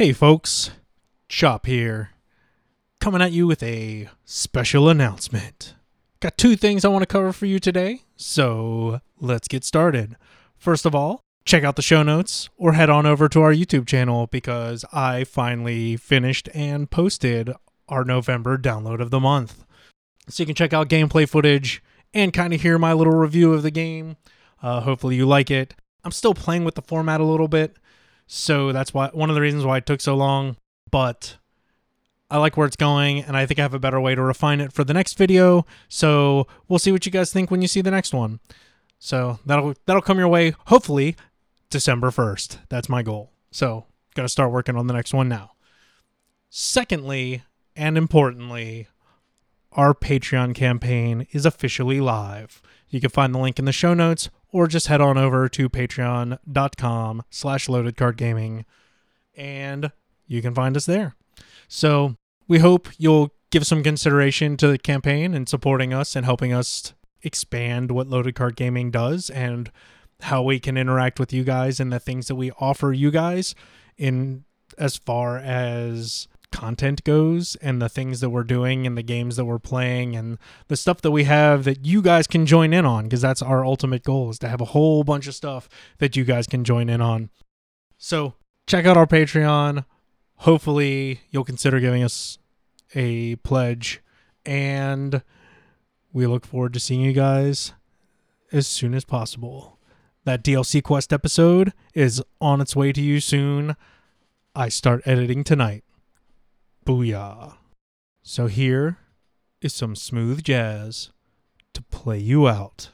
Hey folks, Chop here, coming at you with a special announcement. Got two things I want to cover for you today, so let's get started. First of all, check out the show notes or head on over to our YouTube channel because I finally finished and posted our November download of the month. So you can check out gameplay footage and kind of hear my little review of the game. Uh, hopefully, you like it. I'm still playing with the format a little bit, so that's why one of the reasons why it took so long. But I like where it's going, and I think I have a better way to refine it for the next video. So we'll see what you guys think when you see the next one. So that'll that'll come your way. Hopefully, December first. That's my goal. So gotta start working on the next one now. Secondly, and importantly, our Patreon campaign is officially live. You can find the link in the show notes or just head on over to patreon.com slash loadedcardgaming and you can find us there. So we hope you'll give some consideration to the campaign and supporting us and helping us expand what Loaded Card Gaming does and how we can interact with you guys and the things that we offer you guys in as far as content goes and the things that we're doing and the games that we're playing and the stuff that we have that you guys can join in on because that's our ultimate goal is to have a whole bunch of stuff that you guys can join in on. So, check out our Patreon. Hopefully, you'll consider giving us a pledge and we look forward to seeing you guys as soon as possible. That DLC quest episode is on its way to you soon. I start editing tonight. Booyah. So here is some smooth jazz to play you out.